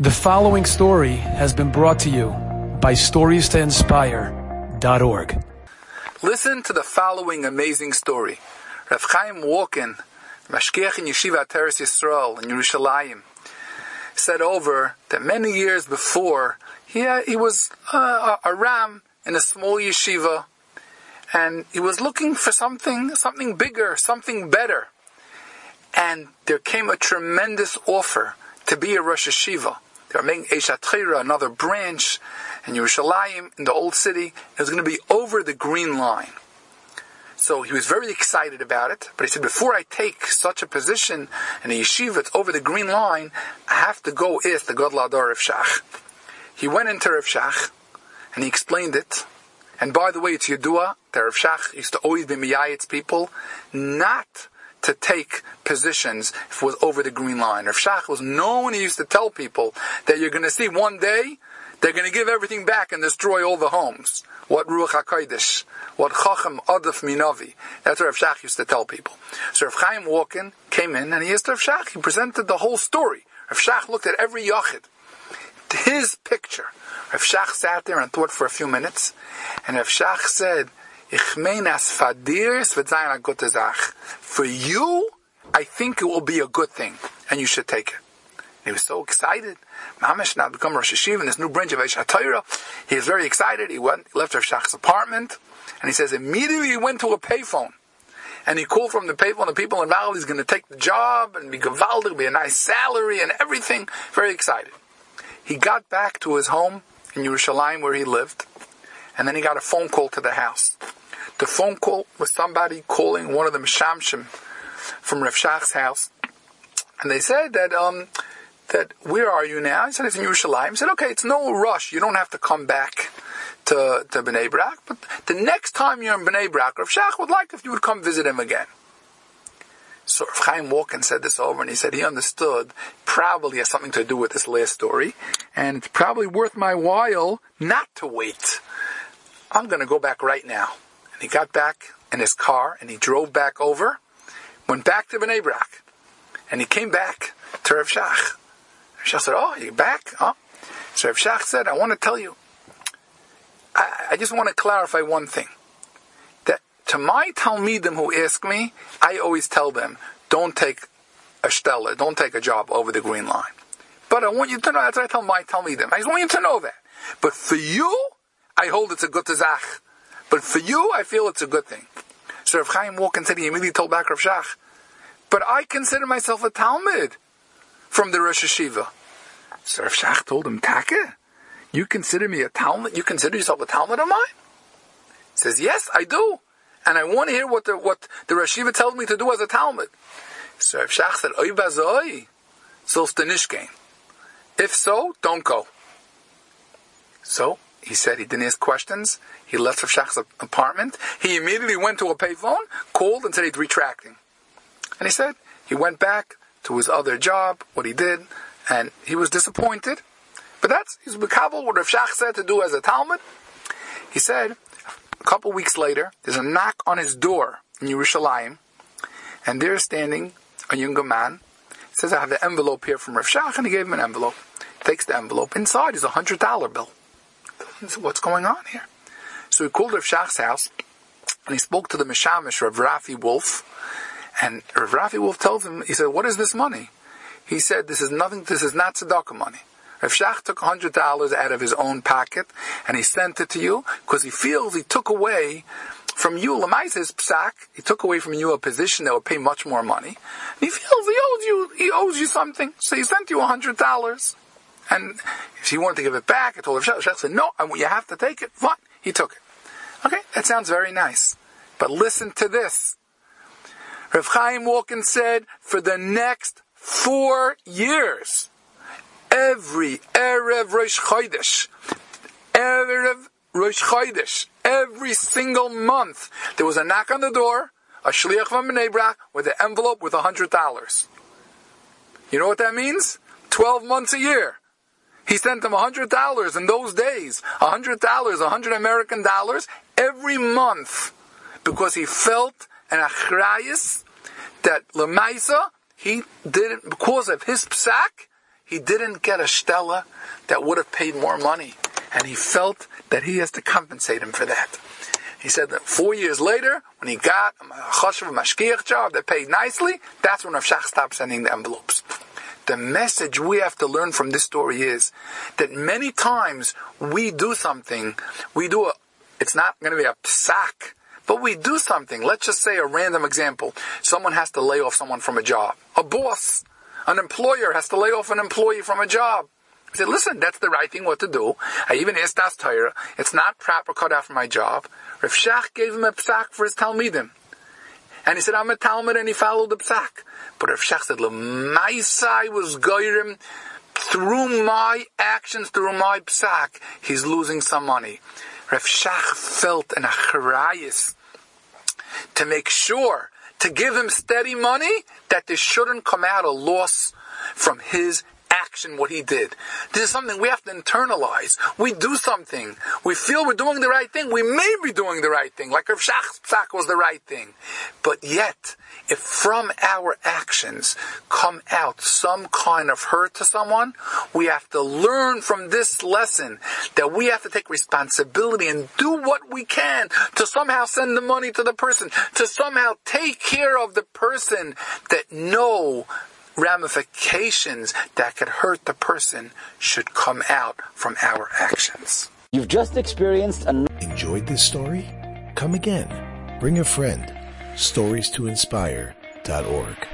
The following story has been brought to you by StoriesToInspire.org. Listen to the following amazing story. Rav Chaim Walken, Mashgiach in Yeshiva Ateres Yisrael in Yerushalayim, said over that many years before he, had, he was uh, a ram in a small yeshiva, and he was looking for something, something bigger, something better. And there came a tremendous offer to be a Rosh Yeshiva. They were making Eshat another branch in Yerushalayim, in the old city. It was going to be over the green line. So he was very excited about it, but he said, before I take such a position in a yeshiva over the green line, I have to go ask the Gadol HaDor of Shach. He went into Rav Shach, and he explained it. And by the way, it's Yedua, that Rav Shach used to always be Miyayit's people, not to take positions if it was over the green line. Rav Shach was known, he used to tell people that you're going to see one day they're going to give everything back and destroy all the homes. What Ruach HaKodesh, what Chacham Adif Minavi. That's what Rav Shach used to tell people. So Rav Chaim Walken came in and he asked Rav Shach, he presented the whole story. Rav Shach looked at every Yachid. His picture. Rav Shach sat there and thought for a few minutes, and Rav Shach said, for you, I think it will be a good thing, and you should take it. And he was so excited. Mamish now become Rosh HaYeshiva in this new branch of Eish He was very excited. He went, left Rav Shach's apartment, and he says immediately he went to a payphone. And he called from the payphone the people in Valley, he's going to take the job and be gavaldig, be a nice salary and everything. Very excited. He got back to his home in Yerushalayim where he lived, and then he got a phone call to the house. The phone call was somebody calling one of the Mishamshim from Rav Shach's house. And they said that, um, that where are you now? He said, it's in Yerushalayim. He said, okay, it's no rush. You don't have to come back to, to Bnei Brak. But the next time you're in Bnei Brak, Rav Shach would like if you would come visit him again. So Rav Chaim Walken said this over and he said he understood probably has something to do with this last story. And it's probably worth my while not to wait. I'm going to go back right now. And he got back in his car and he drove back over, went back to Bnei Brak, and he came back to Rav Shach. Rav Shach said, "Oh, you're back?" Huh? So Rav Shach said, "I want to tell you. I, I just want to clarify one thing. That to my Talmidim who ask me, I always tell them, don't take a stella, don't take a job over the green line. But I want you to know, that's what I tell my Talmidim. I just want you to know that. But for you, I hold it's a good zach. But for you, I feel it's a good thing. So Rav Chaim Walken said, he immediately told back Rav Shach, but I consider myself a Talmud from the Rosh HaYeshiva. So Rav Shach told him, Taka, you consider me a Talmud? You consider yourself a Talmud of mine? He says, yes, I do. And I want to hear what the, what the Rosh HaYeshiva tells me to do as a Talmud. So Rav Shach said, Oy bazoi. If so, don't go. So he said he didn't ask questions. He left Rav Shach's apartment. He immediately went to a payphone, called, and said he's retracting. And he said he went back to his other job, what he did, and he was disappointed. But that's he's Kabul what Rav Shach said to do as a Talmud. He said a couple weeks later, there's a knock on his door in Yerushalayim, and there standing a younger man. He says, I have the envelope here from Rav Shach, and he gave him an envelope. Takes the envelope. Inside is a hundred dollar bill. What's going on here? So he called Rav Shach's house and he spoke to the Mishamish, Rav Rafi Wolf. And Rav Rafi Wolf tells him, he said, what is this money? He said, this is nothing, this is not tzedakah money. Rav Shach took $100 out of his own pocket and he sent it to you because he feels he took away from you, Lamaisa's psak, he took away from you a position that would pay much more money. And he feels he owes you, he owes you something. So he sent you $100. And if he wanted to give it back, I told Rav Shach, said, no, you have to take it. Fine. He took it. Okay, that sounds very nice. But listen to this. Rav Chaim Walken said, for the next four years, every Erev Rosh Chodesh, Erev Rosh Chodesh, every single month, there was a knock on the door, a shliach from Bnei with an envelope with a hundred dollars. You know what that means? Twelve months a year. He sent them $100 in those days, $100, 100 American dollars every month because he felt an achrayas that Lemaisa, he didn't, because of his psak, he didn't get a Stella that would have paid more money. And he felt that he has to compensate him for that. He said that four years later, when he got a choshev mashgiach job that paid nicely, that's when Rav Shach stopped sending the envelopes. The message we have to learn from this story is that many times we do something, we do a, it's not going to be a psak, but we do something. Let's just say a random example. Someone has to lay off someone from a job. A boss, an employer has to lay off an employee from a job. I said, listen, that's the right thing what to do. I even asked Das. It's not proper cut out for my job. Rav Shach gave him a psak for his Talmidim. And he said, I'm a Talmud, and he followed the psak. But Rav Shach said, side was goyrim, through my actions, through my psak, he's losing some money. Rav Shach felt an acharayis to make sure, to give him steady money, that there shouldn't come out a loss from his action what he did. This is something we have to internalize. We do something. We feel we're doing the right thing. We may be doing the right thing, like Rav Shach was the right thing. But yet, if from our actions come out some kind of hurt to someone, we have to learn from this lesson that we have to take responsibility and do what we can to somehow send the money to the person, to somehow take care of the person that know ramifications that could hurt the person should come out from our actions. You've just experienced a. Enjoyed this story? Come again. Bring a friend. Stories to inspire.org.